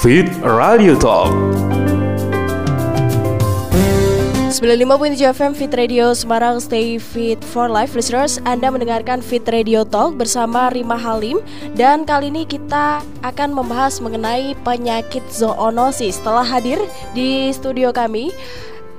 Fit Radio Talk. 95.7 FM Fit Radio Semarang Stay Fit for Life Listeners. Anda mendengarkan Fit Radio Talk bersama Rima Halim. Dan kali ini kita akan membahas mengenai penyakit zoonosis. Telah hadir di studio kami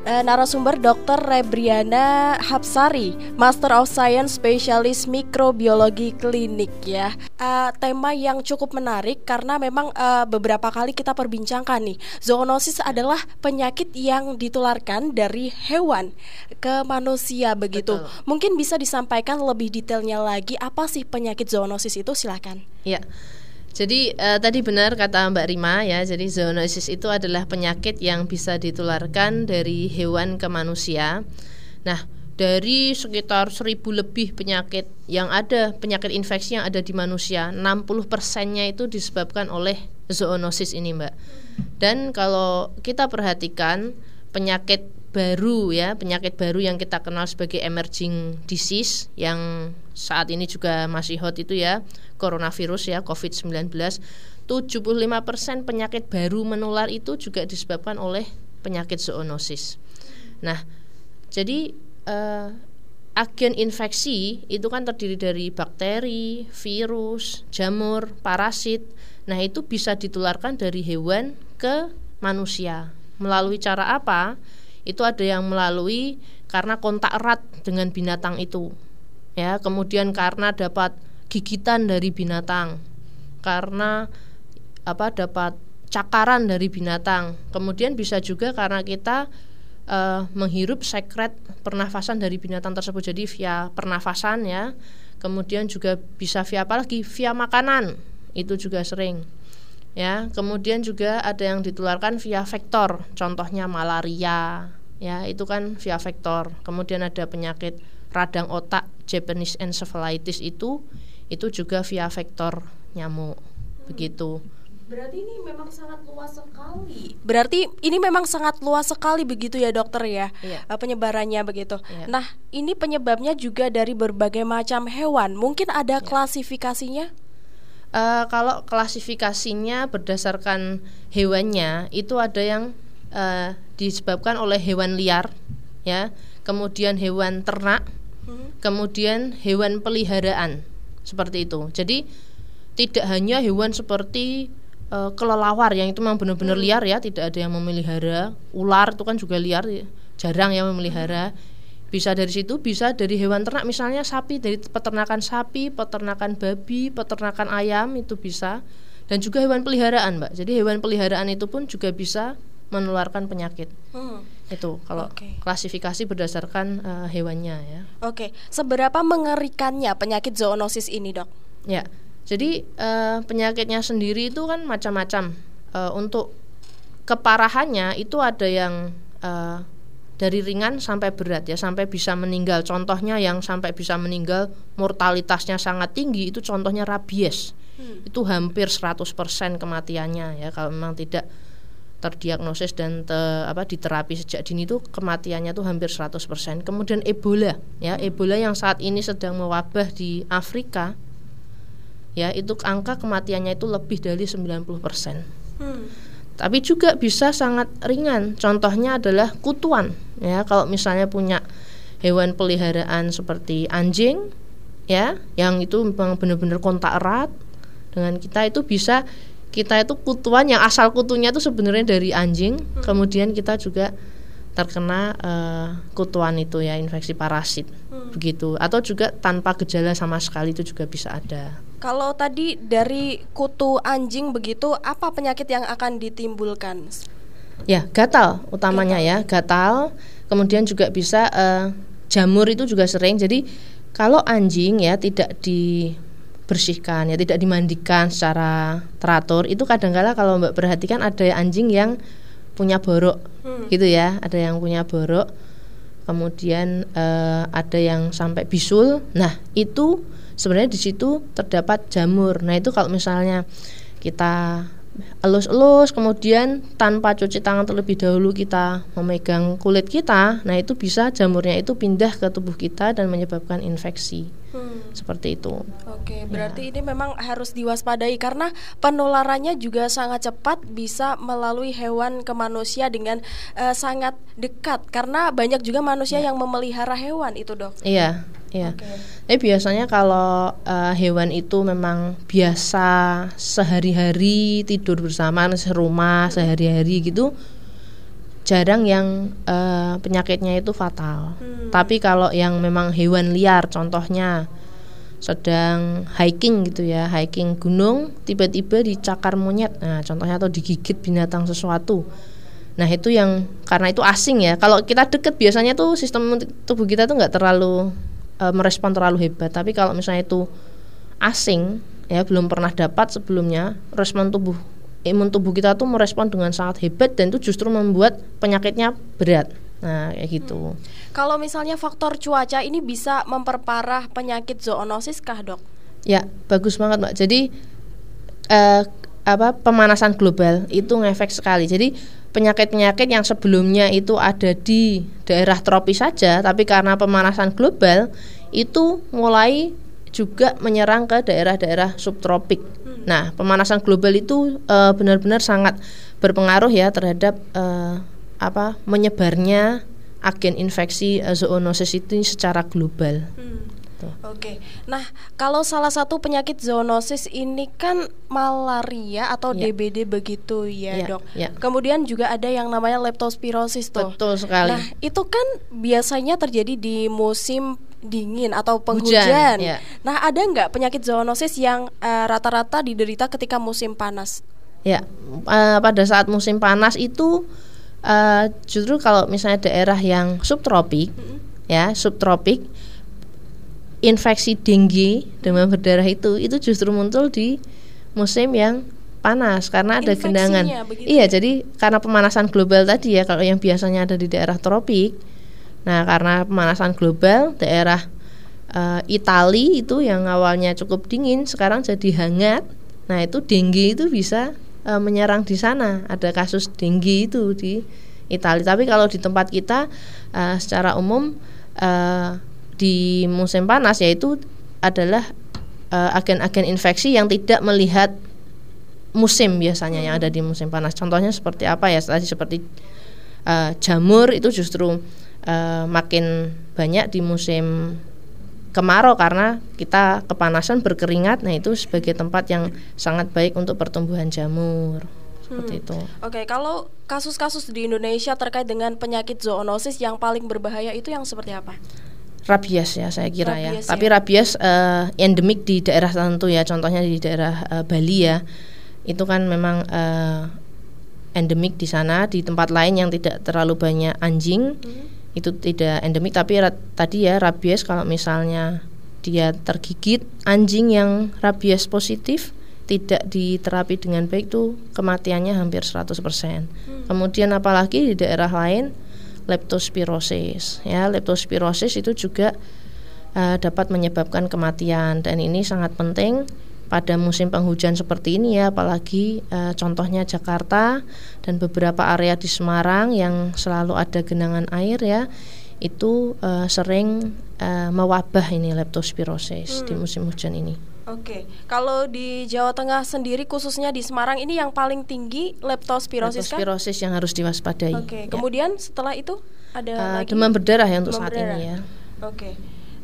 uh, narasumber Dr. Rebriana Hapsari, Master of Science Spesialis Mikrobiologi Klinik ya. Uh, tema yang cukup menarik karena memang uh, beberapa kali kita perbincangkan nih. Zoonosis adalah penyakit yang ditularkan dari hewan ke manusia begitu. Betul. Mungkin bisa disampaikan lebih detailnya lagi apa sih penyakit zoonosis itu silakan. Ya. Jadi uh, tadi benar kata Mbak Rima ya. Jadi zoonosis itu adalah penyakit yang bisa ditularkan dari hewan ke manusia. Nah, dari sekitar seribu lebih penyakit yang ada penyakit infeksi yang ada di manusia, 60 persennya itu disebabkan oleh zoonosis ini, Mbak. Dan kalau kita perhatikan penyakit baru ya, penyakit baru yang kita kenal sebagai emerging disease yang saat ini juga masih hot itu ya, coronavirus ya, COVID-19. 75% penyakit baru menular itu juga disebabkan oleh penyakit zoonosis. Nah, jadi uh, agen infeksi itu kan terdiri dari bakteri, virus, jamur, parasit. Nah, itu bisa ditularkan dari hewan ke manusia. Melalui cara apa? itu ada yang melalui karena kontak erat dengan binatang itu ya kemudian karena dapat gigitan dari binatang karena apa dapat cakaran dari binatang. Kemudian bisa juga karena kita uh, menghirup sekret pernafasan dari binatang tersebut. Jadi via pernafasan ya. Kemudian juga bisa via apa lagi? Via makanan. Itu juga sering ya. Kemudian juga ada yang ditularkan via vektor. Contohnya malaria ya. Itu kan via vektor. Kemudian ada penyakit radang otak Japanese encephalitis itu itu juga via vektor nyamuk hmm. begitu Berarti ini memang sangat luas sekali. Berarti ini memang sangat luas sekali begitu ya dokter ya iya. Eh, penyebarannya begitu. Iya. Nah ini penyebabnya juga dari berbagai macam hewan. Mungkin ada iya. klasifikasinya? Uh, kalau klasifikasinya berdasarkan hewannya itu ada yang uh, disebabkan oleh hewan liar ya kemudian hewan ternak hmm. kemudian hewan peliharaan seperti itu jadi tidak hanya hewan seperti uh, kelelawar yang itu memang benar-benar hmm. liar ya tidak ada yang memelihara ular itu kan juga liar ya. jarang yang memelihara bisa dari situ bisa dari hewan ternak misalnya sapi dari peternakan sapi peternakan babi peternakan ayam itu bisa dan juga hewan peliharaan mbak jadi hewan peliharaan itu pun juga bisa menularkan penyakit. Hmm. Itu kalau okay. klasifikasi berdasarkan uh, hewannya ya. Oke, okay. seberapa mengerikannya penyakit zoonosis ini, Dok? Ya. Jadi uh, penyakitnya sendiri itu kan macam-macam. Uh, untuk keparahannya itu ada yang uh, dari ringan sampai berat ya sampai bisa meninggal contohnya yang sampai bisa meninggal mortalitasnya sangat tinggi itu contohnya rabies hmm. itu hampir 100% kematiannya ya kalau memang tidak terdiagnosis dan te, apa diterapi sejak dini itu kematiannya tuh hampir 100%. Kemudian Ebola ya, Ebola yang saat ini sedang mewabah di Afrika ya, itu angka kematiannya itu lebih dari 90%. Hmm. Tapi juga bisa sangat ringan. Contohnya adalah kutuan ya, kalau misalnya punya hewan peliharaan seperti anjing ya, yang itu memang benar-benar kontak erat dengan kita itu bisa kita itu kutuan yang asal kutunya itu sebenarnya dari anjing. Hmm. kemudian kita juga terkena uh, kutuan itu ya infeksi parasit. Hmm. begitu. Atau juga tanpa gejala sama sekali itu juga bisa ada. Kalau tadi dari kutu anjing begitu apa penyakit yang akan ditimbulkan? Ya gatal utamanya gatal. ya gatal. Kemudian juga bisa uh, jamur itu juga sering. Jadi kalau anjing ya tidak di bersihkan ya tidak dimandikan secara teratur. Itu kadang-kala kalau mbak perhatikan ada anjing yang punya borok hmm. gitu ya ada yang punya borok kemudian uh, ada yang sampai bisul. Nah itu sebenarnya di situ terdapat jamur. Nah itu kalau misalnya kita elus-elus kemudian tanpa cuci tangan terlebih dahulu kita memegang kulit kita nah itu bisa jamurnya itu pindah ke tubuh kita dan menyebabkan infeksi hmm. seperti itu oke berarti ya. ini memang harus diwaspadai karena penularannya juga sangat cepat bisa melalui hewan ke manusia dengan uh, sangat dekat karena banyak juga manusia ya. yang memelihara hewan itu dok iya Iya. Okay. Tapi biasanya kalau uh, hewan itu memang biasa sehari-hari tidur bersama serumah sehari-hari gitu, jarang yang uh, penyakitnya itu fatal. Hmm. Tapi kalau yang memang hewan liar, contohnya sedang hiking gitu ya, hiking gunung, tiba-tiba dicakar monyet, nah contohnya atau digigit binatang sesuatu. Nah itu yang karena itu asing ya. Kalau kita deket biasanya tuh sistem tubuh kita tuh nggak terlalu e, merespon terlalu hebat. Tapi kalau misalnya itu asing ya belum pernah dapat sebelumnya respon tubuh imun tubuh kita tuh merespon dengan sangat hebat dan itu justru membuat penyakitnya berat. Nah kayak gitu. Hmm. kalau misalnya faktor cuaca ini bisa memperparah penyakit zoonosis kah dok? Ya bagus banget mbak. Jadi eh, apa pemanasan global itu ngefek sekali. Jadi penyakit-penyakit yang sebelumnya itu ada di daerah tropis saja, tapi karena pemanasan global itu mulai juga menyerang ke daerah-daerah subtropik. Hmm. Nah, pemanasan global itu uh, benar-benar sangat berpengaruh ya terhadap uh, apa menyebarnya agen infeksi uh, zoonosis itu secara global. Hmm. Gitu. Oke. Nah, kalau salah satu penyakit zoonosis ini kan malaria atau ya. DBD begitu ya, ya Dok. Ya. Kemudian juga ada yang namanya leptospirosis tuh. Betul sekali. Nah, itu kan biasanya terjadi di musim dingin atau penghujan. Hujan, ya. Nah, ada nggak penyakit zoonosis yang eh, rata-rata uh, diderita ketika musim panas? Ya, uh, pada saat musim panas itu uh, justru kalau misalnya daerah yang subtropik, mm -hmm. ya subtropik infeksi tinggi demam berdarah itu itu justru muncul di musim yang panas karena ada genangan. Iya, ya? jadi karena pemanasan global tadi ya kalau yang biasanya ada di daerah tropik. Nah, karena pemanasan global daerah uh, Itali itu yang awalnya cukup dingin sekarang jadi hangat. Nah, itu denggi itu bisa uh, menyerang di sana. Ada kasus denggi itu di Italia. Tapi kalau di tempat kita uh, secara umum uh, di musim panas yaitu adalah eh, agen-agen uh, infeksi yang tidak melihat musim biasanya yang ada di musim panas. Contohnya seperti apa ya? Tadi seperti uh, jamur itu justru uh, makin banyak di musim kemarau karena kita kepanasan berkeringat. Nah, itu sebagai tempat yang sangat baik untuk pertumbuhan jamur. Seperti hmm. itu. Oke, okay, kalau kasus-kasus di Indonesia terkait dengan penyakit zoonosis yang paling berbahaya itu yang seperti apa? Rabies ya saya kira ya. rabies, ya. Tapi rabies uh, endemik di daerah tertentu ya. Contohnya di daerah uh, Bali ya. Itu kan memang uh, endemik di sana. Di tempat lain yang tidak terlalu banyak anjing hmm. itu tidak endemik. Tapi tadi ya rabies kalau misalnya dia tergigit anjing yang rabies positif tidak diterapi dengan baik tuh kematiannya hampir 100%. Hmm. Kemudian apalagi di daerah lain leptospirosis. Ya, leptospirosis itu juga uh, dapat menyebabkan kematian dan ini sangat penting pada musim penghujan seperti ini ya, apalagi uh, contohnya Jakarta dan beberapa area di Semarang yang selalu ada genangan air ya, itu uh, sering uh, mewabah ini leptospirosis hmm. di musim hujan ini. Oke, kalau di Jawa Tengah sendiri khususnya di Semarang ini yang paling tinggi leptospirosis Leptospirosis kan? yang harus diwaspadai. Oke, ya. kemudian setelah itu ada uh, lagi demam berdarah ya untuk saat berdarah. ini ya. Oke.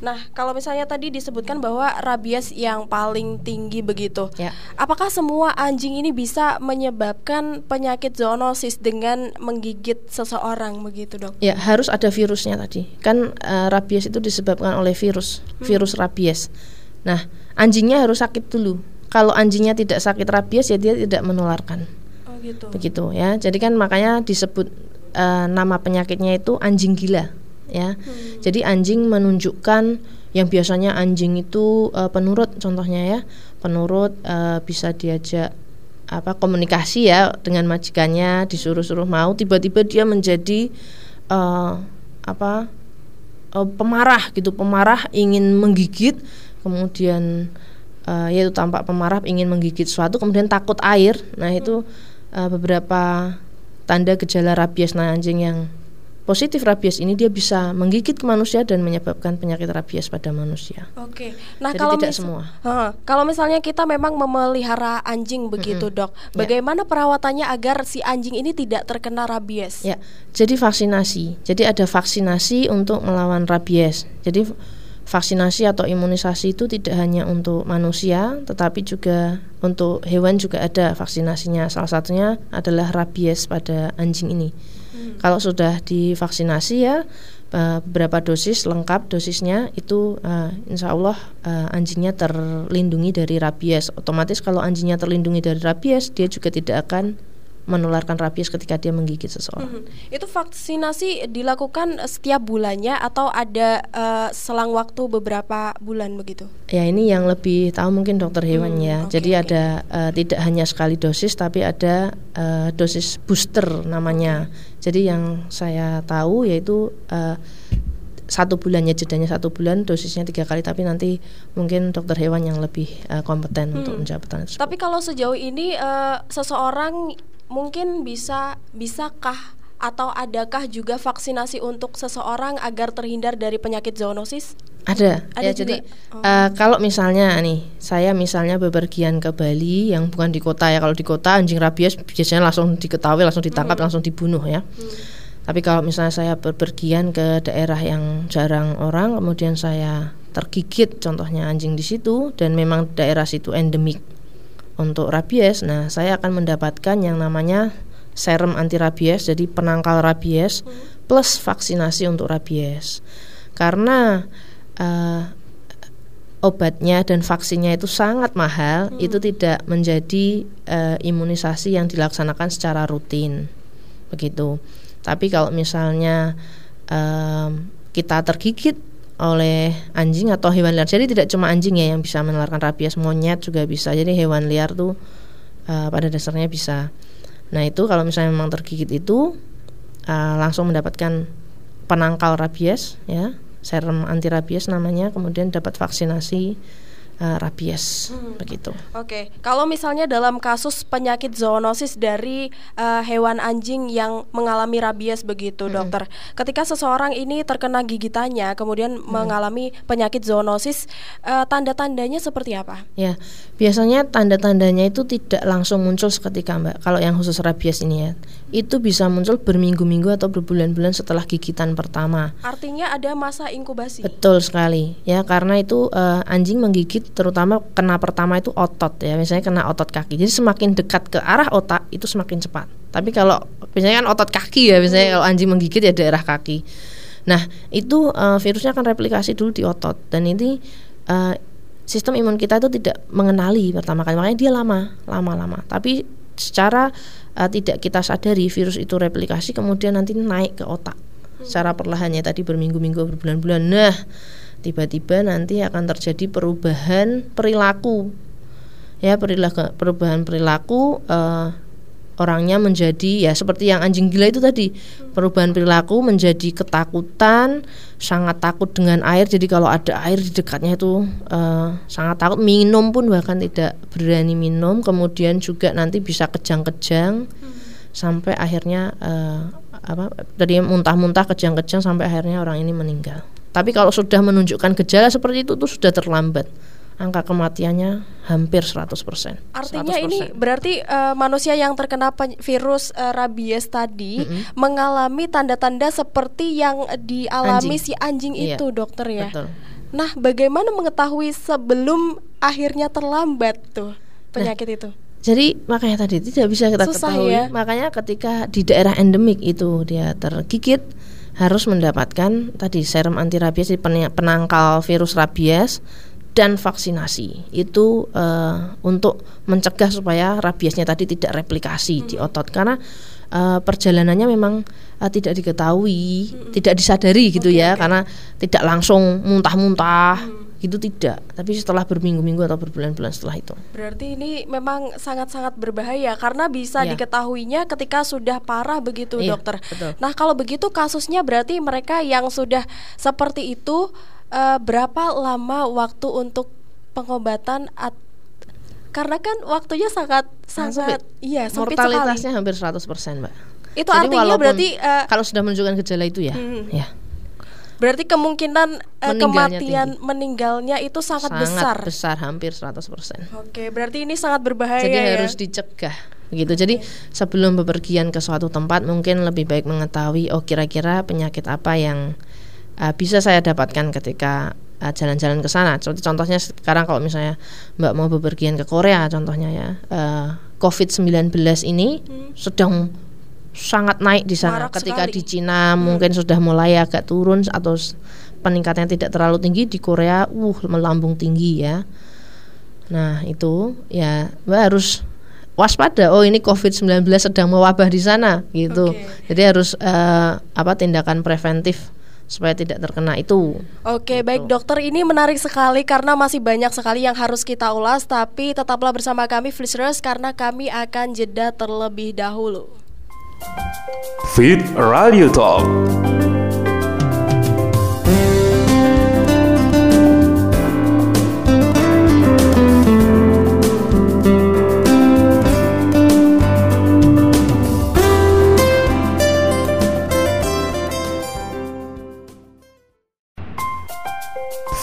Nah, kalau misalnya tadi disebutkan bahwa rabies yang paling tinggi begitu, ya. apakah semua anjing ini bisa menyebabkan penyakit zoonosis dengan menggigit seseorang begitu, dok? Ya, harus ada virusnya tadi. Kan uh, rabies itu disebabkan oleh virus, hmm. virus rabies. Nah, anjingnya harus sakit dulu. Kalau anjingnya tidak sakit rabies ya dia tidak menularkan. Oh gitu. Begitu ya. Jadi kan makanya disebut uh, nama penyakitnya itu anjing gila ya. Hmm. Jadi anjing menunjukkan yang biasanya anjing itu uh, penurut contohnya ya. Penurut uh, bisa diajak apa komunikasi ya dengan majikannya disuruh-suruh mau tiba-tiba dia menjadi uh, apa uh, pemarah gitu pemarah ingin menggigit kemudian uh, yaitu tampak pemarah ingin menggigit sesuatu kemudian takut air nah itu uh, beberapa tanda gejala rabies nah anjing yang positif rabies ini dia bisa menggigit ke manusia dan menyebabkan penyakit rabies pada manusia. Oke. Nah, Jadi kalau tidak semua. Kalau misalnya kita memang memelihara anjing begitu, Dok. Ya. Bagaimana perawatannya agar si anjing ini tidak terkena rabies? Ya, jadi vaksinasi. Jadi ada vaksinasi untuk melawan rabies. Jadi vaksinasi atau imunisasi itu tidak hanya untuk manusia, tetapi juga untuk hewan juga ada vaksinasinya. Salah satunya adalah rabies pada anjing ini. Kalau sudah divaksinasi ya eh, beberapa dosis lengkap dosisnya itu eh, insya Allah eh, anjingnya terlindungi dari rabies. Otomatis kalau anjingnya terlindungi dari rabies, dia juga tidak akan menularkan rabies ketika dia menggigit seseorang. Mhm. Itu vaksinasi dilakukan setiap bulannya atau ada eh, selang waktu beberapa bulan begitu? Ya ini yang lebih tahu mungkin dokter hewan Hmm, ya. oke, Jadi ada eh, tidak hanya sekali dosis tapi ada eh, dosis booster namanya. Jadi yang saya tahu yaitu eh, satu bulannya jedanya satu bulan dosisnya tiga kali tapi nanti mungkin dokter hewan yang lebih eh, kompeten untuk menjawab pertanyaan tersebut. Hmm. Tapi kalau sejauh ini eh, seseorang mungkin bisa bisakah atau adakah juga vaksinasi untuk seseorang agar terhindar dari penyakit zoonosis? Ada, Ada ya juga? jadi Oh. eh, kalau misalnya nih saya misalnya bepergian ke Bali yang bukan di kota ya kalau di kota anjing rabies biasanya langsung diketahui langsung ditangkap langsung dibunuh ya. Tapi kalau misalnya saya bepergian ke daerah yang jarang orang kemudian saya tergigit contohnya anjing di situ dan memang daerah situ endemik untuk rabies, nah saya akan mendapatkan yang namanya serum anti rabies, jadi penangkal rabies plus vaksinasi untuk rabies. Karena eh, obatnya dan vaksinnya itu sangat mahal, itu tidak menjadi eh, imunisasi yang dilaksanakan secara rutin, begitu. Tapi kalau misalnya em, kita tergigit oleh anjing atau hewan liar, jadi tidak cuma anjing ya yang bisa menularkan rabies, monyet juga bisa. Jadi hewan liar tuh eh, pada dasarnya bisa. Nah itu kalau misalnya memang tergigit itu eh, langsung mendapatkan penangkal rabies ya serum anti rabies namanya kemudian dapat vaksinasi eh, rabies begitu Oke, kalau misalnya dalam kasus penyakit zoonosis dari eh, hewan anjing yang mengalami rabies begitu, dokter. Ketika seseorang ini terkena gigitannya, kemudian mengalami penyakit zoonosis, eh, tanda-tandanya seperti apa? ya biasanya tanda-tandanya itu tidak langsung muncul seketika mbak kalau yang khusus rabies ini ya itu bisa muncul berminggu-minggu atau berbulan-bulan setelah gigitan pertama. Artinya ada masa inkubasi. Betul sekali ya. Karena itu eh, anjing menggigit terutama kena pertama itu otot ya. Misalnya kena otot kaki. Jadi semakin dekat ke arah otak itu semakin cepat. Tapi kalau misalnya kan otot kaki ya. Misalnya kalau anjing menggigit ya daerah kaki. Nah itu eh, virusnya akan replikasi dulu di otot. Dan ini eh, sistem imun kita itu tidak mengenali pertama kali. Makanya dia lama lama lama. Tapi secara eh, tidak kita sadari virus itu replikasi kemudian nanti naik ke otak secara perlahannya. Tadi berminggu-minggu berbulan-bulan. Nah tiba-tiba nanti akan terjadi perubahan perilaku. Ya perilaku perubahan perilaku eh, orangnya menjadi ya seperti yang anjing gila itu tadi. Perubahan perilaku menjadi ketakutan sangat takut dengan air. Jadi kalau ada air di dekatnya itu eh, sangat takut. Minum pun bahkan tidak berani minum. Kemudian juga nanti bisa kejang-kejang sampai akhirnya eh, apa tadi muntah-muntah kejang-kejang sampai akhirnya orang ini meninggal. Tapi kalau sudah menunjukkan gejala seperti itu tuh sudah terlambat angka kematiannya hampir 100%. Artinya 100%. ini berarti eh, manusia yang terkena virus eh, rabies tadi mengalami tanda-tanda seperti yang dialami Anjing. si anjing Iya, itu, dokter ya. Betul. Nah, bagaimana mengetahui sebelum akhirnya terlambat tuh penyakit itu? Jadi makanya tadi tidak bisa kita Susah ketahui. ya. Makanya ketika di daerah endemik itu dia tergigit harus mendapatkan tadi serum anti rabies penangkal virus rabies dan vaksinasi itu eh, untuk mencegah supaya rabiesnya tadi tidak replikasi di otot karena eh, perjalanannya memang eh, tidak diketahui, tidak disadari gitu ya karena tidak langsung muntah-muntah gitu tidak, tapi setelah berminggu-minggu atau berbulan-bulan setelah itu. Berarti ini memang sangat-sangat berbahaya karena bisa Iya. diketahuinya ketika sudah parah begitu, Iya, dokter. betul. Nah, kalau begitu kasusnya berarti mereka yang sudah seperti itu eh, berapa lama waktu untuk pengobatan at karena kan waktunya sangat sangat iya sempit mortalitasnya sekali. hampir 100% mbak Itu Jadi artinya walaupun berarti eh, kalau sudah menunjukkan gejala itu ya Hmm. ya berarti kemungkinan Meninggalnya kematian meninggalnya itu sangat, besar. besar hampir 100% Oke, berarti ini sangat berbahaya jadi ya. harus dicegah begitu jadi sebelum bepergian ke suatu tempat mungkin lebih baik mengetahui oh kira-kira penyakit apa yang uh, bisa saya dapatkan ketika uh, jalan-jalan ke sana Contoh- contohnya sekarang kalau misalnya mbak mau bepergian ke Korea contohnya ya uh, COVID-19 ini sedang sangat naik di sana Marak ketika sekali. di Cina mungkin sudah mulai agak turun atau peningkatannya tidak terlalu tinggi di Korea uh melambung tinggi ya Nah itu ya Mbak harus waspada. Oh ini COVID-19 sedang mewabah di sana gitu. Oke. Jadi harus eh, apa tindakan preventif supaya tidak terkena itu. Oke, baik dokter ini menarik sekali karena masih banyak sekali yang harus kita ulas tapi tetaplah bersama kami listeners karena kami akan jeda terlebih dahulu. Fit Radio Talk.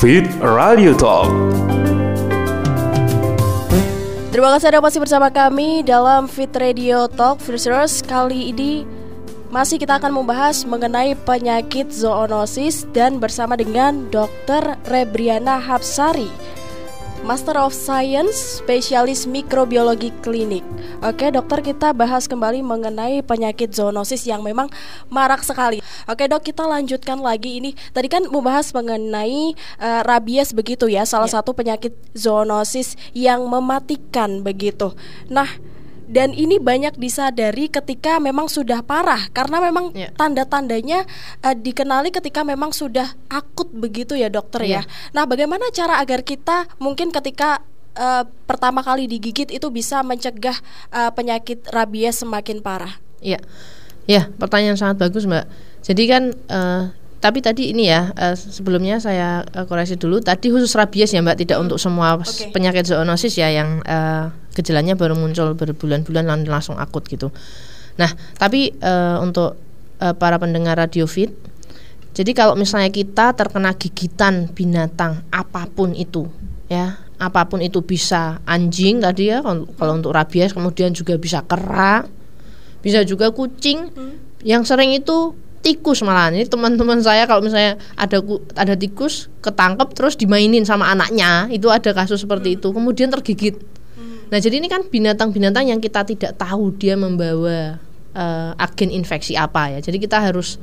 Fit Radio Talk. Terima kasih Anda masih bersama kami dalam Fit Radio Talk Listeners Kali ini masih kita akan membahas mengenai penyakit zoonosis dan bersama dengan Dr. Rebriana Hapsari Master of Science, spesialis mikrobiologi klinik. Oke, dokter, kita bahas kembali mengenai penyakit zoonosis yang memang marak sekali. Oke, dok, kita lanjutkan lagi ini. Tadi kan membahas mengenai eh, rabies begitu ya, salah satu penyakit zoonosis yang mematikan begitu. Nah, dan ini banyak disadari ketika memang sudah parah karena memang Ya. tanda-tandanya eh, dikenali ketika memang sudah akut begitu ya dokter ya. Iya. Nah, bagaimana cara agar kita mungkin ketika eh, pertama kali digigit itu bisa mencegah eh, penyakit rabies semakin parah? Iya. Ya, pertanyaan sangat bagus, Mbak. Jadi kan eh, tapi tadi ini ya eh, sebelumnya saya eh, koreksi dulu. Tadi khusus rabies ya, Mbak, tidak untuk semua Oke. penyakit zoonosis ya yang eh, gejalanya baru muncul berbulan-bulan lalu langsung akut gitu. Nah, tapi eh, untuk eh, para pendengar Radio Fit jadi kalau misalnya kita terkena gigitan binatang apa pun itu, ya, apa pun itu bisa anjing tadi ya kalau untuk rabies kemudian juga bisa kera, bisa juga kucing. Yang sering itu tikus malah. Ini teman-teman saya kalau misalnya ada ada tikus ketangkep terus dimainin sama anaknya, itu ada kasus seperti itu. Kemudian tergigit. Nah, jadi ini kan binatang-binatang yang kita tidak tahu dia membawa eh, agen infeksi apa ya. Jadi kita harus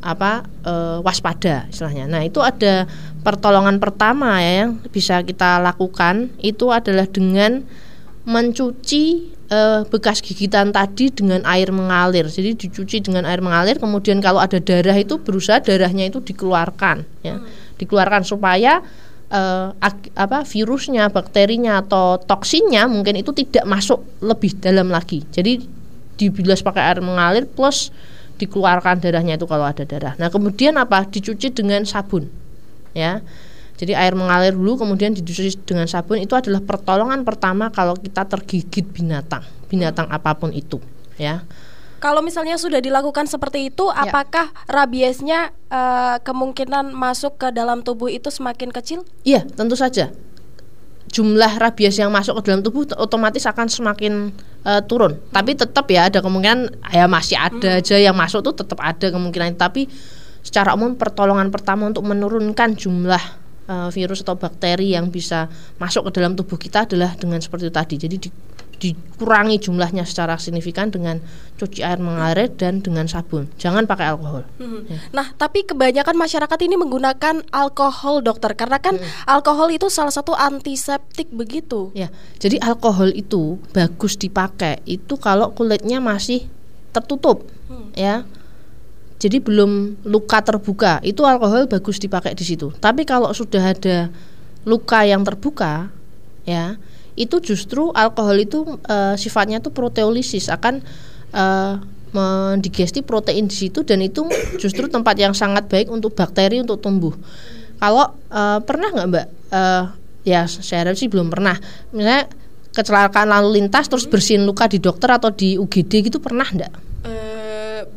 apa eh, waspada istilahnya. Nah, itu ada pertolongan pertama ya yang bisa kita lakukan itu adalah dengan mencuci eh, bekas gigitan tadi dengan air mengalir. Jadi dicuci dengan air mengalir, kemudian kalau ada darah itu berusaha darahnya itu dikeluarkan, ya, dikeluarkan supaya eh, ak- apa virusnya, bakterinya atau toksinnya mungkin itu tidak masuk lebih dalam lagi. Jadi dibilas pakai air mengalir plus dikeluarkan darahnya itu kalau ada darah. Nah kemudian apa? Dicuci dengan sabun, ya. Jadi air mengalir dulu kemudian dicuci dengan sabun itu adalah pertolongan pertama kalau kita tergigit binatang, binatang apa pun itu, ya. Kalau misalnya sudah dilakukan seperti itu, Ya. apakah rabiesnya eh, kemungkinan masuk ke dalam tubuh itu semakin kecil? Iya, tentu saja. Jumlah rabies yang masuk ke dalam tubuh otomatis akan semakin eh, turun. Tapi tetap ya ada kemungkinan ya masih ada aja yang masuk tuh tetap ada kemungkinan. Tapi secara umum pertolongan pertama untuk menurunkan jumlah eh, virus atau bakteri yang bisa masuk ke dalam tubuh kita adalah dengan seperti itu tadi. Jadi di- dikurangi jumlahnya secara signifikan dengan cuci air mengalir dan dengan sabun. Jangan pakai alkohol. Ya. Nah, tapi kebanyakan masyarakat ini menggunakan alkohol, dokter, karena kan alkohol itu salah satu antiseptik begitu. Ya, jadi alkohol itu bagus dipakai itu kalau kulitnya masih tertutup, ya. Jadi belum luka terbuka, itu alkohol bagus dipakai di situ. Tapi kalau sudah ada luka yang terbuka, ya, itu justru alkohol itu eh, sifatnya tuh proteolisis akan eh, mendigesti protein di situ dan itu justru tempat yang sangat baik untuk bakteri untuk tumbuh. Kalau eh, pernah nggak mbak, eh, ya saya harap sih belum pernah. Misalnya kecelakaan lalu lintas terus bersihin luka di dokter atau di UGD gitu pernah enggak?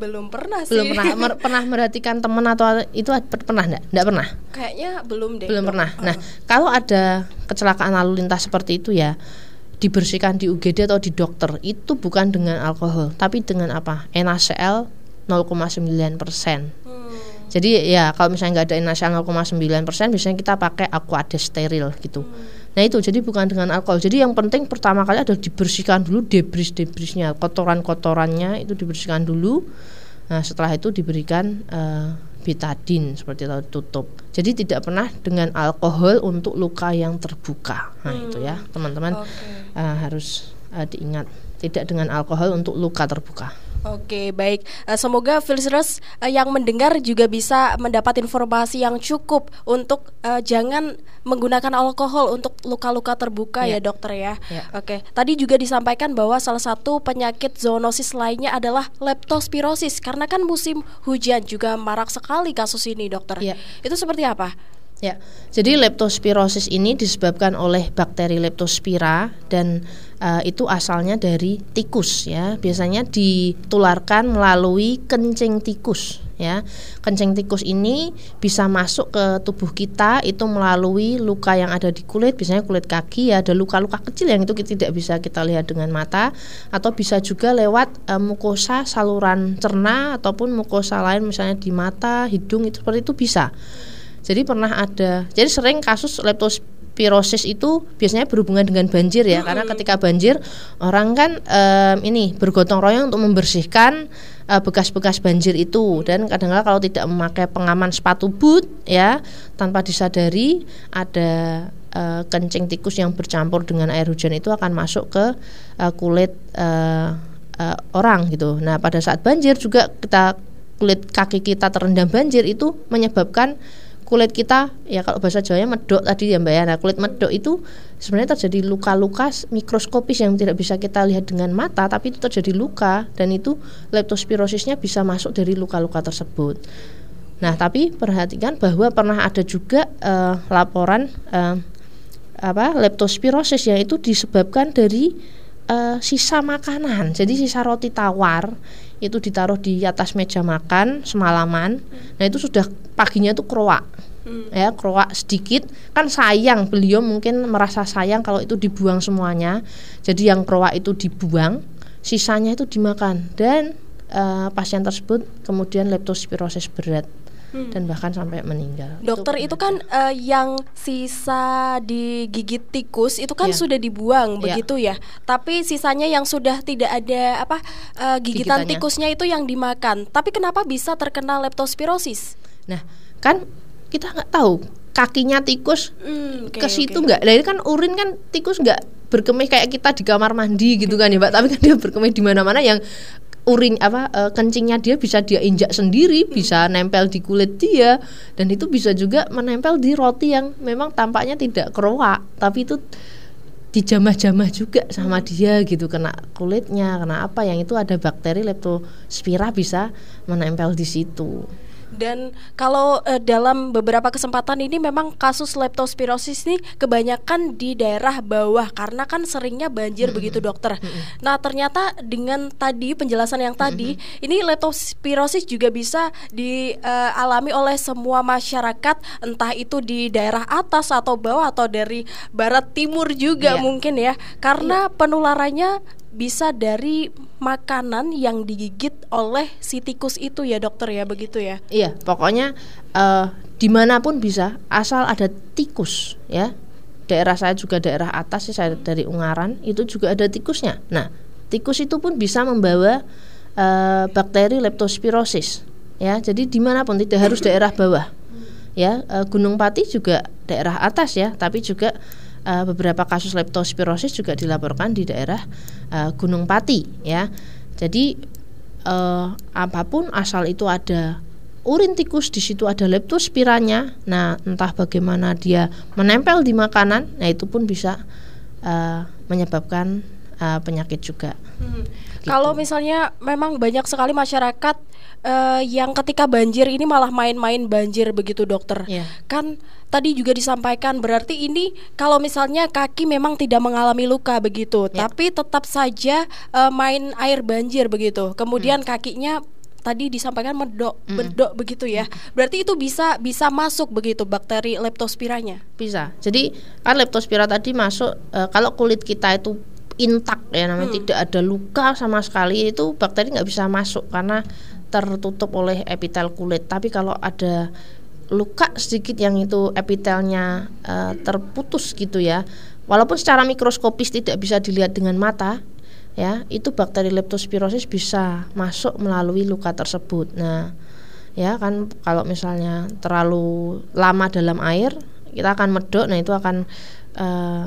Belum pernah sih. Belum pernah mer- pernah merhatikan teman atau itu per- pernah enggak? Enggak pernah. Kayaknya belum deh. Belum dok. pernah. Nah, kalau ada kecelakaan lalu lintas seperti itu ya dibersihkan di UGD atau di dokter itu bukan dengan alkohol, tapi dengan apa? NaCl 0,9 persen. Hmm. Jadi ya kalau misalnya nggak ada NaCl 0,9 persen, biasanya kita pakai aquades steril gitu. Nah itu jadi bukan dengan alkohol. Jadi yang penting pertama kali adalah dibersihkan dulu debris-debrisnya, kotoran-kotorannya itu dibersihkan dulu. Nah setelah itu diberikan eh, betadine seperti itu tutup. Jadi tidak pernah dengan alkohol untuk luka yang terbuka. Nah itu ya teman-teman Oke. eh, harus eh, diingat tidak dengan alkohol untuk luka terbuka. Oke, baik. Eh, semoga listeners eh, yang mendengar juga bisa mendapat informasi yang cukup untuk eh, jangan menggunakan alkohol untuk luka-luka terbuka ya, Ya. dokter ya. Ya. Oke. Tadi juga disampaikan bahwa salah satu penyakit zoonosis lainnya adalah leptospirosis karena kan musim hujan juga marak sekali kasus ini, dokter. Ya. Itu seperti apa? Ya, jadi leptospirosis ini disebabkan oleh bakteri leptospira dan eh, itu asalnya dari tikus ya. Biasanya ditularkan melalui kencing tikus ya. Kencing tikus ini bisa masuk ke tubuh kita itu melalui luka yang ada di kulit, biasanya kulit kaki ya, ada luka-luka kecil yang itu tidak bisa kita lihat dengan mata atau bisa juga lewat eh, mukosa saluran cerna ataupun mukosa lain misalnya di mata, hidung itu seperti itu bisa. Jadi pernah ada, jadi sering kasus leptospirosis itu biasanya berhubungan dengan banjir ya, karena ketika banjir orang kan em, ini bergotong royong untuk membersihkan eh, bekas-bekas banjir itu dan kadang-kadang kalau tidak memakai pengaman sepatu boot ya tanpa disadari ada eh, kencing tikus yang bercampur dengan air hujan itu akan masuk ke eh, kulit eh, eh, orang gitu. Nah pada saat banjir juga kita kulit kaki kita terendam banjir itu menyebabkan kulit kita ya kalau bahasa Jawanya medok tadi ya Mbak ya. Nah, kulit medok itu sebenarnya terjadi luka-luka mikroskopis yang tidak bisa kita lihat dengan mata tapi itu terjadi luka dan itu leptospirosisnya bisa masuk dari luka-luka tersebut. Nah, tapi perhatikan bahwa pernah ada juga eh, laporan eh, apa leptospirosis yang itu disebabkan dari eh, sisa makanan. Jadi sisa roti tawar itu ditaruh di atas meja makan semalaman. Nah, itu sudah paginya tuh kroak. Ya, kroak sedikit. Kan sayang beliau mungkin merasa sayang kalau itu dibuang semuanya. Jadi yang kroak itu dibuang, sisanya itu dimakan dan eh, pasien tersebut kemudian leptospirosis berat dan bahkan sampai meninggal. Dokter itu kan eh, yang sisa digigit tikus itu kan Iya. sudah dibuang Iya. begitu ya. Tapi sisanya yang sudah tidak ada apa eh, gigitan Gigitannya. tikusnya itu yang dimakan. Tapi kenapa bisa terkena leptospirosis? Nah, kan kita nggak tahu kakinya tikus Hmm, oke, ke situ nggak. Nah, ini kan urin kan tikus nggak berkemih kayak kita di kamar mandi gitu kan ya, Mbak. Tapi kan dia berkemih di mana-mana yang urin apa eh, kencingnya dia bisa dia injak sendiri, bisa nempel di kulit dia dan itu bisa juga menempel di roti yang memang tampaknya tidak keruak, tapi itu dijamah-jamah juga sama dia gitu kena kulitnya kena apa yang itu ada bakteri leptospira bisa menempel di situ Dan kalau eh, dalam beberapa kesempatan ini memang kasus leptospirosis ini kebanyakan di daerah bawah karena kan seringnya banjir begitu dokter. Nah ternyata dengan tadi penjelasan yang tadi ini leptospirosis juga bisa dialami oleh semua masyarakat entah itu di daerah atas atau bawah atau dari barat timur juga Iya. mungkin ya. Karena penularannya bisa dari makanan yang digigit oleh si tikus itu ya dokter ya begitu ya. Iya, pokoknya eh, di mana pun bisa, asal ada tikus, ya. Daerah saya juga daerah atas, sih, saya dari Ungaran, itu juga ada tikusnya. Nah, tikus itu pun bisa membawa eh, bakteri leptospirosis, ya. Jadi di mana pun tidak harus daerah bawah, ya. eh, Gunung Pati juga daerah atas ya, tapi juga eh, beberapa kasus leptospirosis juga dilaporkan di daerah eh, Gunung Pati, ya. Jadi eh, apa pun asal itu ada urin tikus di situ ada leptospiranya. Nah, entah bagaimana dia menempel di makanan, nah itu pun bisa eh, menyebabkan eh, penyakit juga. Kalau misalnya memang banyak sekali masyarakat eh, yang ketika banjir ini malah main-main banjir begitu dokter. Iya. Kan tadi juga disampaikan berarti ini kalau misalnya kaki memang tidak mengalami luka begitu, Ya. tapi tetap saja eh, main air banjir begitu. Kemudian Hmm. kakinya tadi disampaikan medok, bedok begitu ya. Berarti itu bisa bisa masuk begitu bakteri leptospiranya. Bisa. Jadi kan leptospira tadi masuk eh, kalau kulit kita itu intak ya namanya tidak ada luka sama sekali itu bakteri nggak bisa masuk karena tertutup oleh epitel kulit. Tapi kalau ada luka sedikit yang itu epitelnya eh, terputus gitu ya. Walaupun secara mikroskopis tidak bisa dilihat dengan mata, ya itu bakteri leptospirosis bisa masuk melalui luka tersebut. Nah, ya kan kalau misalnya terlalu lama dalam air kita akan medok nah itu akan eh,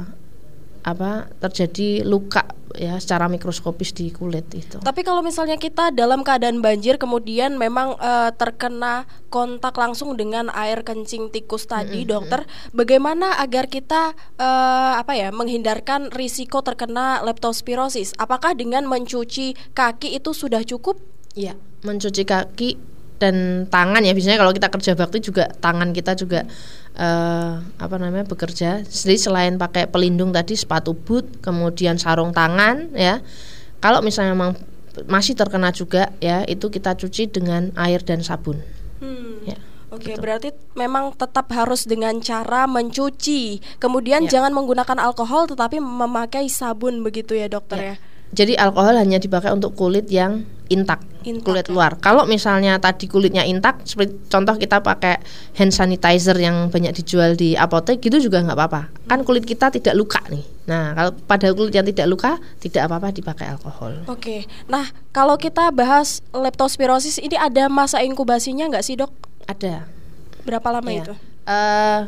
apa terjadi luka ya secara mikroskopis di kulit itu Tapi kalau misalnya kita dalam keadaan banjir kemudian memang eh, terkena kontak langsung dengan air kencing tikus tadi, dokter, bagaimana agar kita eh, apa ya menghindarkan risiko terkena leptospirosis? Apakah dengan mencuci kaki itu sudah cukup? ya mencuci kaki dan tangan ya biasanya kalau kita kerja bakti juga tangan kita juga eh, apa namanya bekerja jadi selain pakai pelindung tadi sepatu boot kemudian sarung tangan ya kalau misalnya memang masih terkena juga ya itu kita cuci dengan air dan sabun Hmm. ya Oke, berarti memang tetap harus dengan cara mencuci. Kemudian Ya. jangan menggunakan alkohol tetapi memakai sabun begitu ya, dokter ya. Jadi alkohol hanya dipakai untuk kulit yang intak, Intak, kulit ya. luar. Kalau misalnya tadi kulitnya intak, seperti contoh kita pakai hand sanitizer yang banyak dijual di apotek, gitu juga nggak apa-apa. Kan kulit kita tidak luka nih. Nah, kalau pada kulit yang tidak luka, tidak apa-apa dipakai alkohol. Oke, nah kalau kita bahas leptospirosis ini ada masa inkubasinya nggak sih dok? Ada. Berapa lama ya. itu? Eh,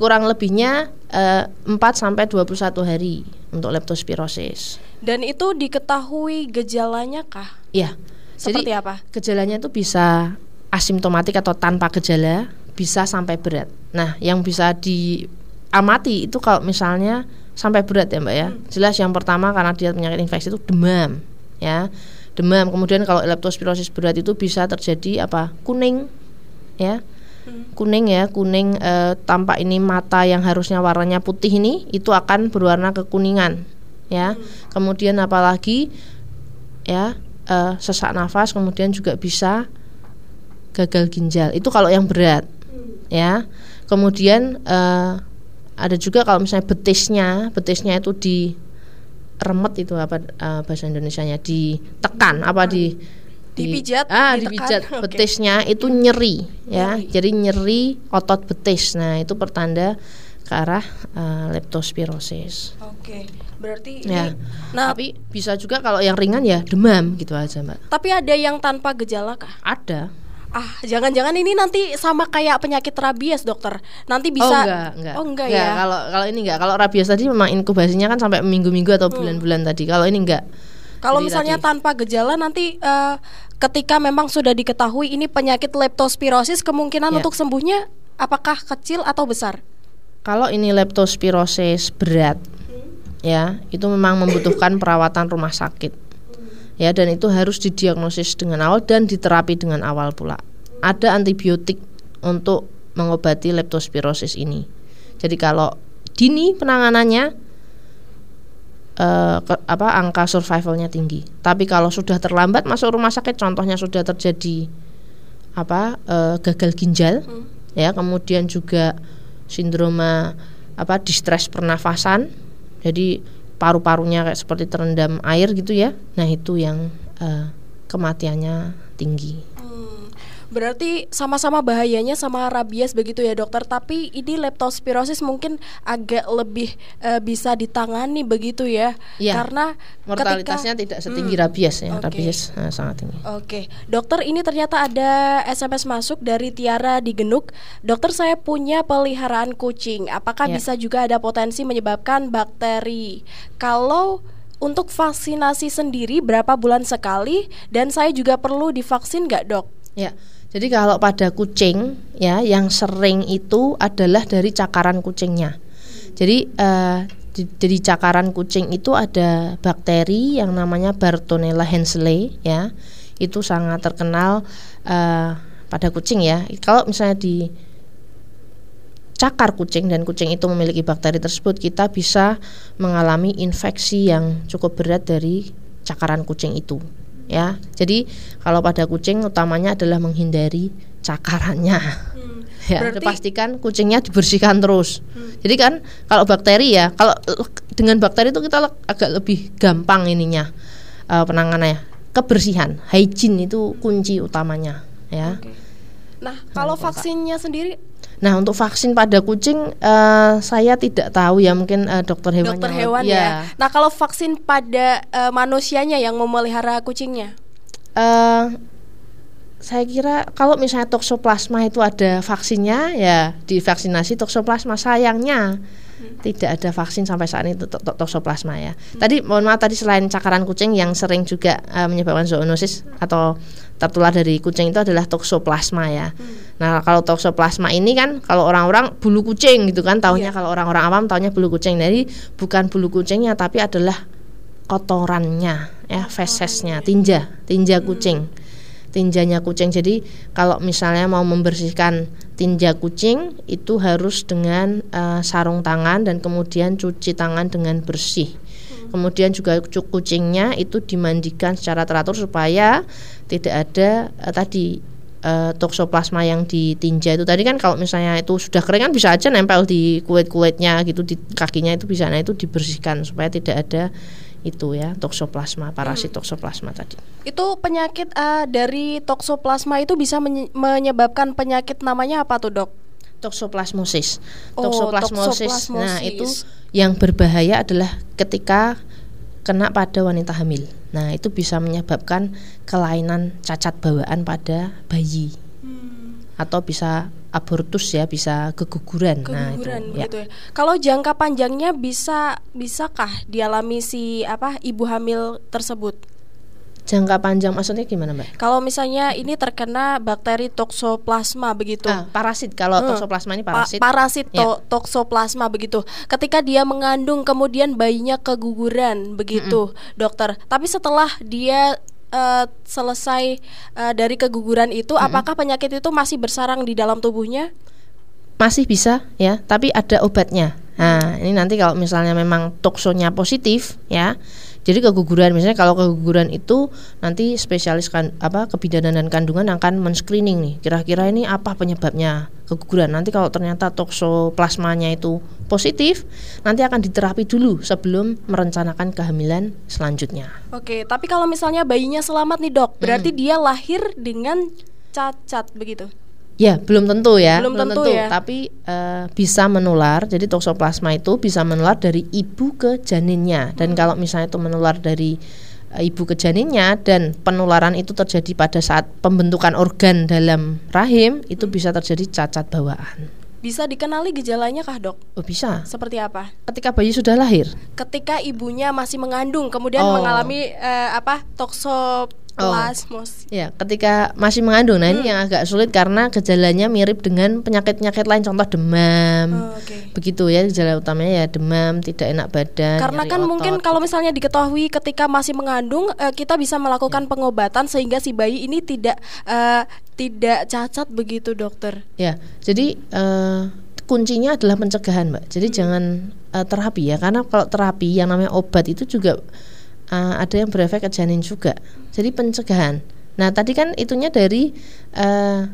kurang lebihnya eh, 4 sampai 21 hari untuk leptospirosis. Dan itu diketahui gejalanya kah? Iya. Seperti Jadi apa? gejalanya itu bisa asimptomatik atau tanpa gejala, bisa sampai berat. Nah, yang bisa diamati itu kalau misalnya sampai berat ya, Mbak ya. Jelas yang pertama karena dia penyakit infeksi itu demam, ya. Demam. Kemudian kalau leptospirosis berat itu bisa terjadi apa? kuning, ya. Kuning ya, kuning eh, tampak ini mata yang harusnya warnanya putih ini itu akan berwarna kekuningan, ya. Kemudian apalagi ya eh, sesak nafas kemudian juga bisa gagal ginjal. Itu kalau yang berat ya. Kemudian eh, ada juga kalau misalnya betisnya betisnya itu di remet itu apa eh, bahasa Indonesianya ditekan apa di di- Dipijat, ah dipijat. Betisnya itu nyeri ya. Nyeri. jadi nyeri otot betis. Nah itu pertanda ke arah eh, leptospirosis Oke, berarti ini. Ya. Nah, Tapi bisa juga kalau yang ringan ya demam gitu aja, Mbak. tapi ada yang tanpa gejala kah? Ada. Ah, jangan-jangan ini nanti sama kayak penyakit rabies, dokter. Nanti bisa oh enggak, enggak. Oh, enggak, ya. Kalau kalau ini enggak. Kalau rabies tadi memang inkubasinya kan sampai minggu-minggu atau Hmm. bulan-bulan tadi. Kalau ini enggak. Kalau misalnya tadi- tanpa gejala nanti eh, ketika memang sudah diketahui ini penyakit leptospirosis, kemungkinan Ya. untuk sembuhnya apakah kecil atau besar? Kalau ini leptospirosis berat ya, itu memang membutuhkan perawatan rumah sakit. Ya, dan itu harus didiagnosis dengan awal dan diterapi dengan awal pula. Ada antibiotik untuk mengobati leptospirosis ini. Jadi kalau dini penanganannya eh, ke- apa angka survivalnya tinggi. Tapi kalau sudah terlambat masuk rumah sakit, contohnya sudah terjadi apa eh, gagal ginjal, ya kemudian juga sindroma apa distres pernafasan, jadi paru-parunya kayak seperti terendam air gitu ya. Nah itu yang eh, kematiannya tinggi. Berarti sama-sama bahayanya sama rabies begitu ya dokter Tapi ini leptospirosis mungkin agak lebih eh, bisa ditangani begitu ya Iya. Karena Mortalitasnya ketika- tidak setinggi Hmm, rabies ya, oke. rabies eh, sangat tinggi. Oke, dokter ini ternyata ada SMS masuk dari Tiara di Genuk. Dokter saya punya peliharaan kucing. Apakah Ya. bisa juga ada potensi menyebabkan bakteri? Kalau untuk vaksinasi sendiri berapa bulan sekali? Dan saya juga perlu divaksin nggak dok? Ya, jadi kalau pada kucing ya yang sering itu adalah dari cakaran kucingnya. Jadi eh, di, dari cakaran kucing itu ada bakteri yang namanya Bartonella henselae ya. itu sangat terkenal uh, pada kucing ya. Kalau misalnya di cakar kucing dan kucing itu memiliki bakteri tersebut, kita bisa mengalami infeksi yang cukup berat dari cakaran kucing itu. Ya, jadi kalau pada kucing utamanya adalah menghindari cakarannya. Hmm, ya, berarti... pastikan kucingnya dibersihkan terus. Hmm. Jadi kan kalau bakteri ya, kalau dengan bakteri itu kita agak lebih gampang ininya uh, penanganannya. Kebersihan, hygiene itu kunci utamanya, ya. Okay. Nah, kalau nah, vaksinnya sendiri Nah untuk vaksin pada kucing uh, saya tidak tahu ya mungkin uh, dokter hewan. Dokter hewan ya. ya. Nah kalau vaksin pada uh, manusianya yang memelihara kucingnya? Uh, saya kira kalau misalnya toksoplasma itu ada vaksinnya ya divaksinasi toksoplasma sayangnya hmm. tidak ada vaksin sampai saat ini untuk toksoplasma ya. Hmm. Tadi mohon maaf tadi selain cakaran kucing yang sering juga uh, menyebabkan zoonosis atau tertular dari kucing itu adalah toksoplasma ya. Hmm. Nah, kalau toksoplasma ini kan kalau orang-orang bulu kucing gitu kan taunya yeah. kalau orang-orang awam taunya bulu kucing. Jadi bukan bulu kucingnya tapi adalah kotorannya ya, fesesnya, tinja, tinja hmm. kucing tinjanya kucing. Jadi kalau misalnya mau membersihkan tinja kucing itu harus dengan uh, sarung tangan dan kemudian cuci tangan dengan bersih. Kemudian juga kucingnya itu dimandikan secara teratur supaya tidak ada uh, tadi uh, toksoplasma yang ditinja itu tadi kan kalau misalnya itu sudah kering kan bisa aja nempel di kulit-kulitnya gitu di kakinya itu bisa nah itu dibersihkan supaya tidak ada itu ya toksoplasma parasit hmm. toksoplasma tadi. Itu penyakit uh, dari toksoplasma itu bisa menyebabkan penyakit namanya apa tuh dok? Toksoplasmosis. Oh, toksoplasmosis. toksoplasmosis. Nah itu yang berbahaya adalah ketika kena pada wanita hamil. Nah itu bisa menyebabkan kelainan cacat bawaan pada bayi hmm. atau bisa abortus ya bisa keguguran. Keguguran nah, itu, ya. ya. Kalau jangka panjangnya bisa bisakah dialami si apa ibu hamil tersebut? Jangka panjang maksudnya gimana, Mbak? Kalau misalnya ini terkena bakteri toksoplasma begitu. Ah, parasit. Kalau hmm. toksoplasma ini parasit. Pa parasit to ya. toksoplasma begitu. Ketika dia mengandung kemudian bayinya keguguran begitu, mm -hmm. dokter. Tapi setelah dia uh, selesai uh, dari keguguran itu, hmm. apakah penyakit itu masih bersarang di dalam tubuhnya? Masih bisa ya, tapi ada obatnya. Nah, ini nanti kalau misalnya memang toksonya positif ya, jadi keguguran misalnya kalau keguguran itu nanti spesialis kan apa kebidanan dan kandungan akan men-screening nih. Kira-kira ini apa penyebabnya keguguran. Nanti kalau ternyata toksoplasmanya itu positif, nanti akan diterapi dulu sebelum merencanakan kehamilan selanjutnya. Oke, tapi kalau misalnya bayinya selamat nih, Dok, berarti hmm. dia lahir dengan cacat begitu. Ya, belum tentu ya. Belum, belum tentu, tentu ya. Tapi uh, bisa menular. Jadi toksoplasma itu bisa menular dari ibu ke janinnya. Dan hmm. kalau misalnya itu menular dari uh, ibu ke janinnya dan penularan itu terjadi pada saat pembentukan organ dalam rahim, itu hmm. bisa terjadi cacat bawaan. Bisa dikenali gejalanya kah dok? Oh bisa. Seperti apa? Ketika bayi sudah lahir. Ketika ibunya masih mengandung, kemudian oh. mengalami uh, apa toksop plasmos. Oh, ya, ketika masih mengandung. Nah, hmm. ini yang agak sulit karena gejalanya mirip dengan penyakit-penyakit lain contoh demam. Oh, okay. Begitu ya, gejala utamanya ya demam, tidak enak badan. Karena kan otot. mungkin kalau misalnya diketahui ketika masih mengandung uh, kita bisa melakukan ya. pengobatan sehingga si bayi ini tidak uh, tidak cacat begitu, Dokter. Ya. Jadi uh, kuncinya adalah pencegahan, Mbak. Jadi hmm. jangan uh, terapi ya, karena kalau terapi yang namanya obat itu juga uh, ada yang berefek ke janin juga. Jadi pencegahan. Nah tadi kan itunya dari uh,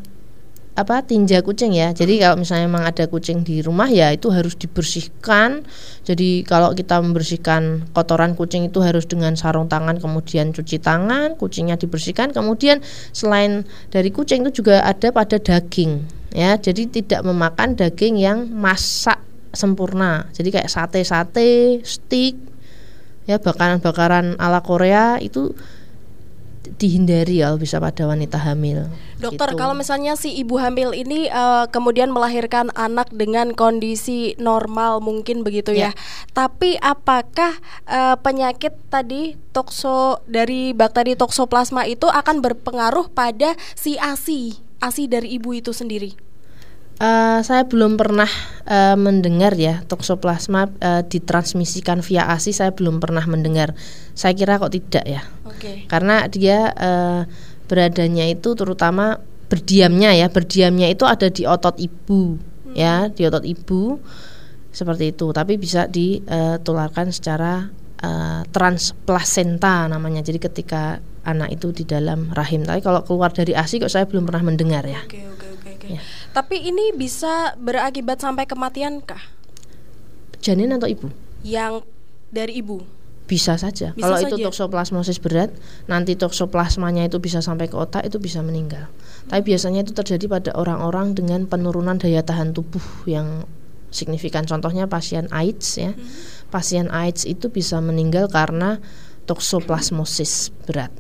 apa tinja kucing ya. Jadi kalau misalnya memang ada kucing di rumah ya itu harus dibersihkan. Jadi kalau kita membersihkan kotoran kucing itu harus dengan sarung tangan kemudian cuci tangan, kucingnya dibersihkan. Kemudian selain dari kucing itu juga ada pada daging ya. Jadi tidak memakan daging yang masak sempurna. Jadi kayak sate-sate, steak ya bakaran-bakaran ala Korea itu dihindari ya bisa pada wanita hamil. Dokter, gitu. kalau misalnya si ibu hamil ini uh, kemudian melahirkan anak dengan kondisi normal mungkin begitu ya. ya. Tapi apakah uh, penyakit tadi tokso dari bakteri toksoplasma itu akan berpengaruh pada si ASI, ASI dari ibu itu sendiri? Uh, saya belum pernah uh, mendengar ya toksoplasma uh, ditransmisikan via ASI saya belum pernah mendengar. Saya kira kok tidak ya. Okay. Karena dia uh, beradanya itu terutama berdiamnya ya berdiamnya itu ada di otot ibu ya di otot ibu seperti itu tapi bisa ditularkan secara uh, transplasenta namanya jadi ketika anak itu di dalam rahim tapi kalau keluar dari asi kok saya belum pernah mendengar ya Oke oke oke. Ya. Tapi ini bisa berakibat sampai kematian kah? janin atau ibu Yang dari ibu. bisa saja Bisa kalau itu saja. toksoplasmosis berat nanti toksoplasmanya itu bisa sampai ke otak itu bisa meninggal tapi biasanya itu terjadi pada orang-orang dengan penurunan daya tahan tubuh yang signifikan contohnya pasien AIDS ya pasien AIDS itu bisa meninggal karena toksoplasmosis berat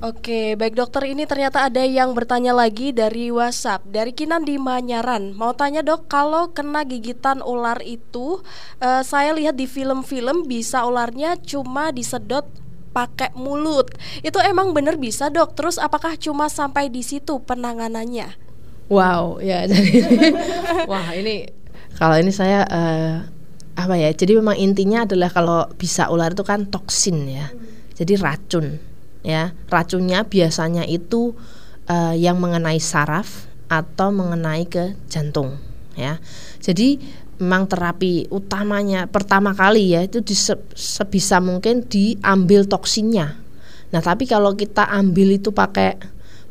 Oke, baik dokter ini ternyata ada yang bertanya lagi dari WhatsApp dari Kinan di Manyaran. Mau tanya dok, kalau kena gigitan ular itu, eh, saya lihat di film-film bisa ularnya cuma disedot pakai mulut. Itu emang bener bisa dok? Terus apakah cuma sampai di situ penanganannya? Wow, ya jadi wah ini kalau ini saya eh, apa ya? Jadi memang intinya adalah kalau bisa ular itu kan toksin ya. Jadi racun ya. Racunnya biasanya itu eh, yang mengenai saraf atau mengenai ke jantung ya. Jadi memang terapi utamanya pertama kali ya itu dise- sebisa mungkin diambil toksinnya. Nah, tapi kalau kita ambil itu pakai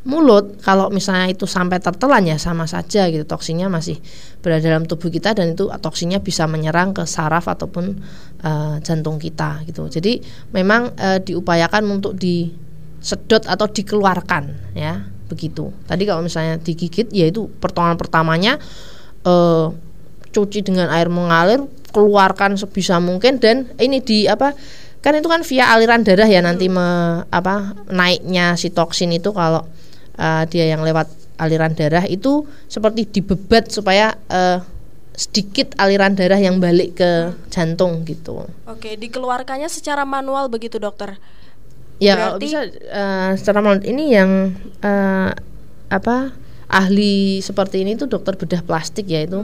mulut kalau misalnya itu sampai tertelan ya sama saja gitu toksinnya masih berada dalam tubuh kita dan itu toksinnya bisa menyerang ke saraf ataupun eh, jantung kita gitu. Jadi memang eh, diupayakan untuk disedot atau dikeluarkan ya begitu. Tadi kalau misalnya digigit ya itu pertolongan pertamanya eh, cuci dengan air mengalir keluarkan sebisa mungkin dan ini di apa kan itu kan via aliran darah ya nanti me, apa naiknya si toksin itu kalau uh, dia yang lewat aliran darah itu seperti dibebat supaya uh, sedikit aliran darah yang balik ke jantung gitu. Oke, dikeluarkannya secara manual begitu dokter? Ya kalau Berarti- bisa uh, secara manual ini yang uh, apa ahli seperti ini tuh dokter bedah plastik ya itu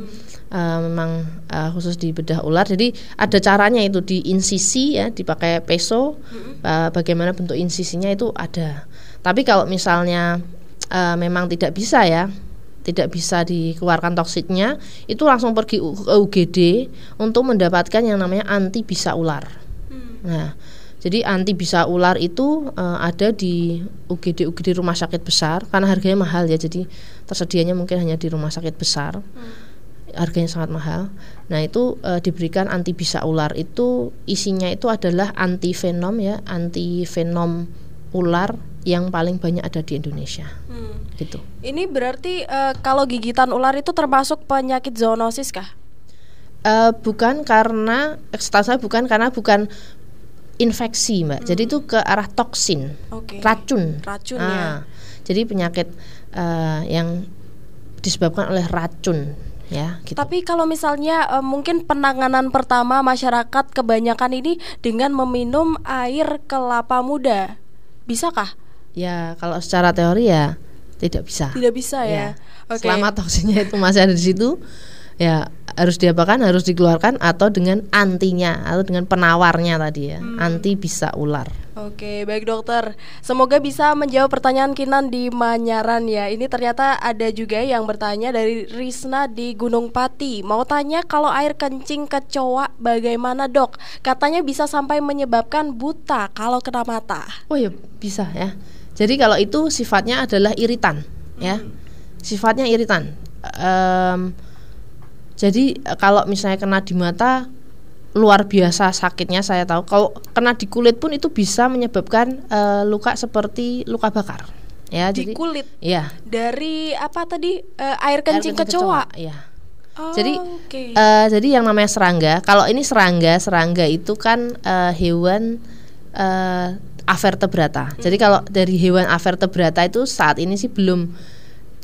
uh, memang uh, khusus di bedah ular. Jadi ada caranya itu di insisi ya dipakai peso. uh, bagaimana bentuk insisinya itu ada. Tapi kalau misalnya uh, memang tidak bisa ya tidak bisa dikeluarkan toksiknya itu langsung pergi ke UGD untuk mendapatkan yang namanya anti bisa ular. Nah, jadi anti bisa ular itu eh, ada di UGD UGD rumah sakit besar karena harganya mahal ya. Jadi tersedianya mungkin hanya di rumah sakit besar. Harganya sangat mahal. Nah, itu eh, diberikan anti bisa ular itu isinya itu adalah anti venom ya, anti venom ular yang paling banyak ada di Indonesia. Gitu. Ini berarti eh, kalau gigitan ular itu termasuk penyakit zoonosis kah? Eh, bukan karena setahu saya bukan karena bukan infeksi, Mbak. Jadi itu ke arah toksin, Oke. racun. Racun Ah, ya. Jadi penyakit eh, yang disebabkan oleh racun ya gitu. Tapi kalau misalnya eh, mungkin penanganan pertama masyarakat kebanyakan ini dengan meminum air kelapa muda, bisakah? Ya kalau secara teori ya tidak bisa. Tidak bisa ya. Oke. Selama toksinnya itu masih ada di situ, ya harus diapakan harus dikeluarkan atau dengan antinya atau dengan penawarnya tadi ya Hmm. anti bisa ular. Oke, baik dokter. Semoga bisa menjawab pertanyaan Kinan di Manyaran ya. Ini ternyata ada juga yang bertanya dari Risna di Gunung Pati. Mau tanya kalau air kencing kecoa bagaimana dok? Katanya bisa sampai menyebabkan buta kalau kena mata. Oh ya bisa ya. Jadi kalau itu sifatnya adalah iritan ya, sifatnya iritan. Em, jadi eh, kalau misalnya kena di mata luar biasa sakitnya saya tahu. Kalau kena di kulit pun itu bisa menyebabkan eh, luka seperti luka bakar. Ya Di jadi kulit ya dari apa tadi Eh, air air kencing kecoa. Ya. Oh, Jadi oke. eh, jadi yang namanya serangga, kalau ini serangga, serangga itu kan eh, hewan eh, avertebrata. Jadi kalau dari hewan avertebrata itu saat ini sih belum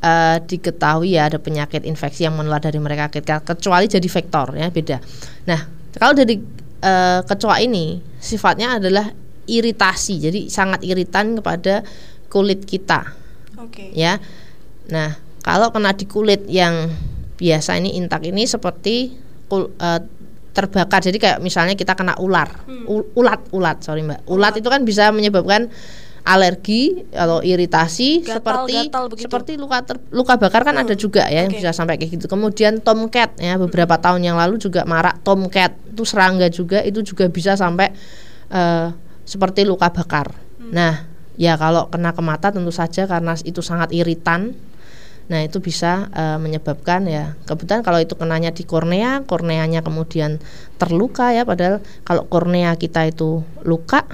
eh, diketahui ya ada penyakit infeksi yang menular dari mereka kecuali jadi vektor ya beda. Nah kalau dari eh, kecoa ini sifatnya adalah iritasi, jadi sangat iritan kepada kulit kita Oke. ya. Nah, kalau kena di kulit yang biasa ini intak ini seperti kul- eh, terbakar. Jadi kayak misalnya kita kena ular, U- ulat, ulat, sorry mbak. Ulat itu kan bisa menyebabkan alergi atau iritasi Gatal, seperti gatal begitu. seperti luka ter- luka bakar kan ada juga ya yang Oke. bisa sampai kayak gitu. Kemudian tomcat ya beberapa tahun yang lalu juga marak tomcat itu serangga juga itu juga bisa sampai eh, seperti luka bakar. Nah, ya kalau kena ke mata tentu saja karena itu sangat iritan. Nah, itu bisa eh, menyebabkan ya kebetulan kalau itu kenanya di kornea, korneanya kemudian terluka ya padahal kalau kornea kita itu luka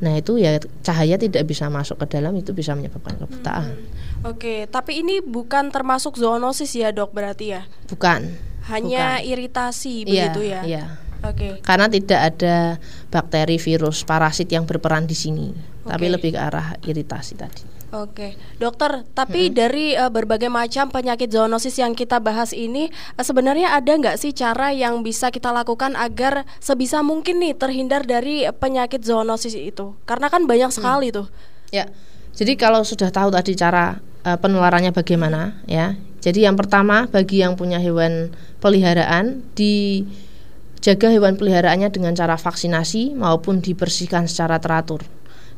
Nah, itu ya cahaya tidak bisa masuk ke dalam itu bisa menyebabkan kebutaan. Oke, tapi ini bukan termasuk zoonosis ya dok berarti ya? Bukan. Hanya Bukan. iritasi Iya, begitu ya? Iya. Oke. Karena tidak ada bakteri, virus, parasit yang berperan di sini, tapi Oke. lebih ke arah iritasi tadi. Oke, dokter. Tapi dari eh, berbagai macam penyakit zoonosis yang kita bahas ini, eh, sebenarnya ada nggak sih cara yang bisa kita lakukan agar sebisa mungkin nih terhindar dari penyakit zoonosis itu? Karena kan banyak sekali tuh. Ya. Jadi kalau sudah tahu tadi cara eh, penularannya bagaimana, ya. Jadi yang pertama bagi yang punya hewan peliharaan dijaga hewan peliharaannya dengan cara vaksinasi maupun dibersihkan secara teratur.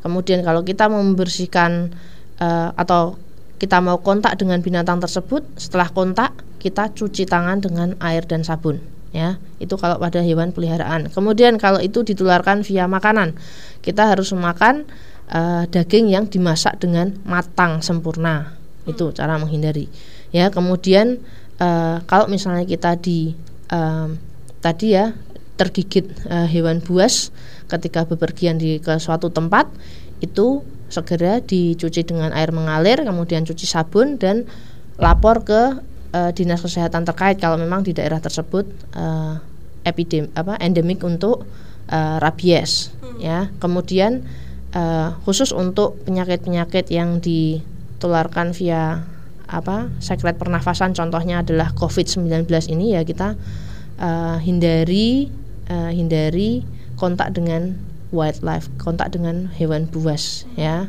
Kemudian kalau kita membersihkan eh, atau kita mau kontak dengan binatang tersebut, setelah kontak kita cuci tangan dengan air dan sabun. Ya, itu kalau pada hewan peliharaan. Kemudian kalau itu ditularkan via makanan, kita harus memakan eh, daging yang dimasak dengan matang sempurna. Itu cara menghindari. Ya, kemudian eh, kalau misalnya kita di em, tadi ya tergigit eh, hewan buas ketika bepergian di ke suatu tempat itu segera dicuci dengan air mengalir kemudian cuci sabun dan lapor ke eh, dinas kesehatan terkait kalau memang di daerah tersebut eh, epidem apa endemik untuk eh, rabies ya. Kemudian eh, khusus untuk penyakit-penyakit yang ditularkan via apa sekret pernafasan contohnya adalah COVID-19 ini ya kita eh, hindari eh, hindari kontak dengan wildlife, kontak dengan hewan buas ya.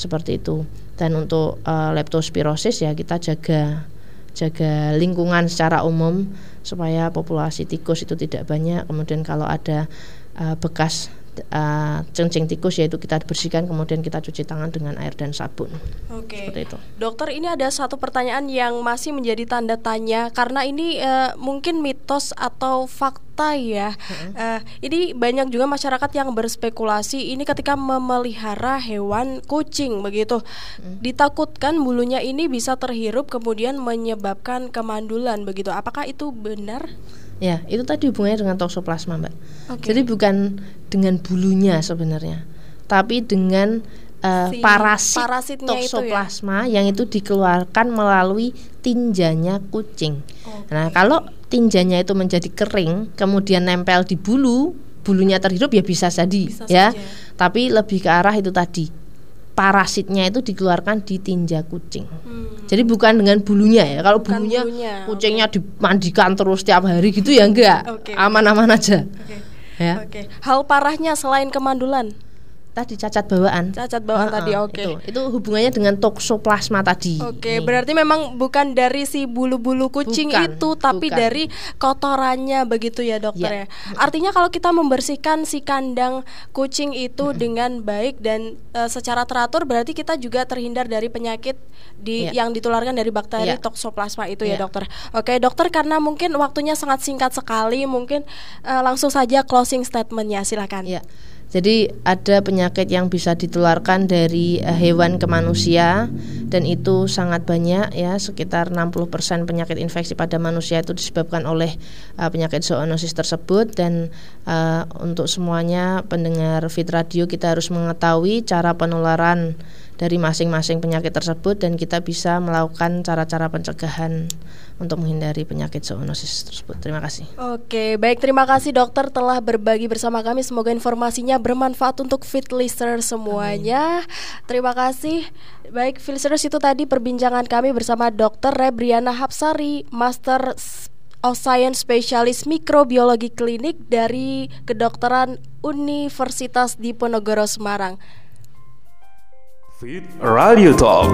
Seperti itu. Dan untuk eh, leptospirosis ya kita jaga jaga lingkungan secara umum supaya populasi tikus itu tidak banyak. Kemudian kalau ada eh, bekas cengceng tikus yaitu kita bersihkan kemudian kita cuci tangan dengan air dan sabun. Oke. Seperti itu. Dokter, ini ada satu pertanyaan yang masih menjadi tanda tanya karena ini eh, mungkin mitos atau fakta ya. Eh, ini banyak juga masyarakat yang berspekulasi ini ketika memelihara hewan kucing begitu. Ditakutkan bulunya ini bisa terhirup kemudian menyebabkan kemandulan begitu. Apakah itu benar? Ya, itu tadi hubungannya dengan toksoplasma, Mbak. Oke. Jadi bukan dengan bulunya sebenarnya, tapi dengan eh, Si parasit parasitnya itu ya? toksoplasma yang itu dikeluarkan melalui tinjanya kucing. Nah, kalau tinjanya itu menjadi kering, kemudian nempel di bulu, bulunya terhirup ya bisa jadi, Bisa ya. saja. Tapi lebih ke arah itu tadi. Parasitnya itu dikeluarkan di tinja kucing. Jadi bukan dengan bulunya ya. Kalau Bukan bulunya, bulunya, kucingnya dimandikan terus tiap hari gitu ya enggak. Aman-aman aja. Oke. Ya. Oke. Hal parahnya selain kemandulan, Tadi cacat bawaan. cacat bawaan Heeh, tadi. Oke. Itu, itu hubungannya dengan toksoplasma tadi. Oke, Nih. berarti memang bukan dari si bulu-bulu kucing Bukan, itu, tapi bukan. dari kotorannya begitu ya dokter ya. Ya. Artinya kalau kita membersihkan si kandang kucing itu dengan baik dan eh, secara teratur, berarti kita juga terhindar dari penyakit di Ya. yang ditularkan dari bakteri Ya. toksoplasma itu ya Ya. dokter. Oke dokter, karena mungkin waktunya sangat singkat sekali, mungkin eh, langsung saja closing statementnya, silakan. Ya. Jadi ada penyakit yang bisa ditularkan dari eh, hewan ke manusia dan itu sangat banyak ya. Sekitar 60% penyakit infeksi pada manusia itu disebabkan oleh eh, penyakit zoonosis tersebut dan eh, untuk semuanya pendengar Fit Radio kita harus mengetahui cara penularan dari masing-masing penyakit tersebut dan kita bisa melakukan cara-cara pencegahan untuk menghindari penyakit zoonosis tersebut. Terima kasih. Oke, baik terima kasih dokter telah berbagi bersama kami. Semoga informasinya bermanfaat untuk fit listener semuanya. Terima kasih. Baik, fit listeners itu tadi perbincangan kami bersama Dokter Rebriana Hapsari, Master of Science Spesialis Mikrobiologi Klinik dari Kedokteran Universitas Diponegoro Semarang. Fit Radio Talk.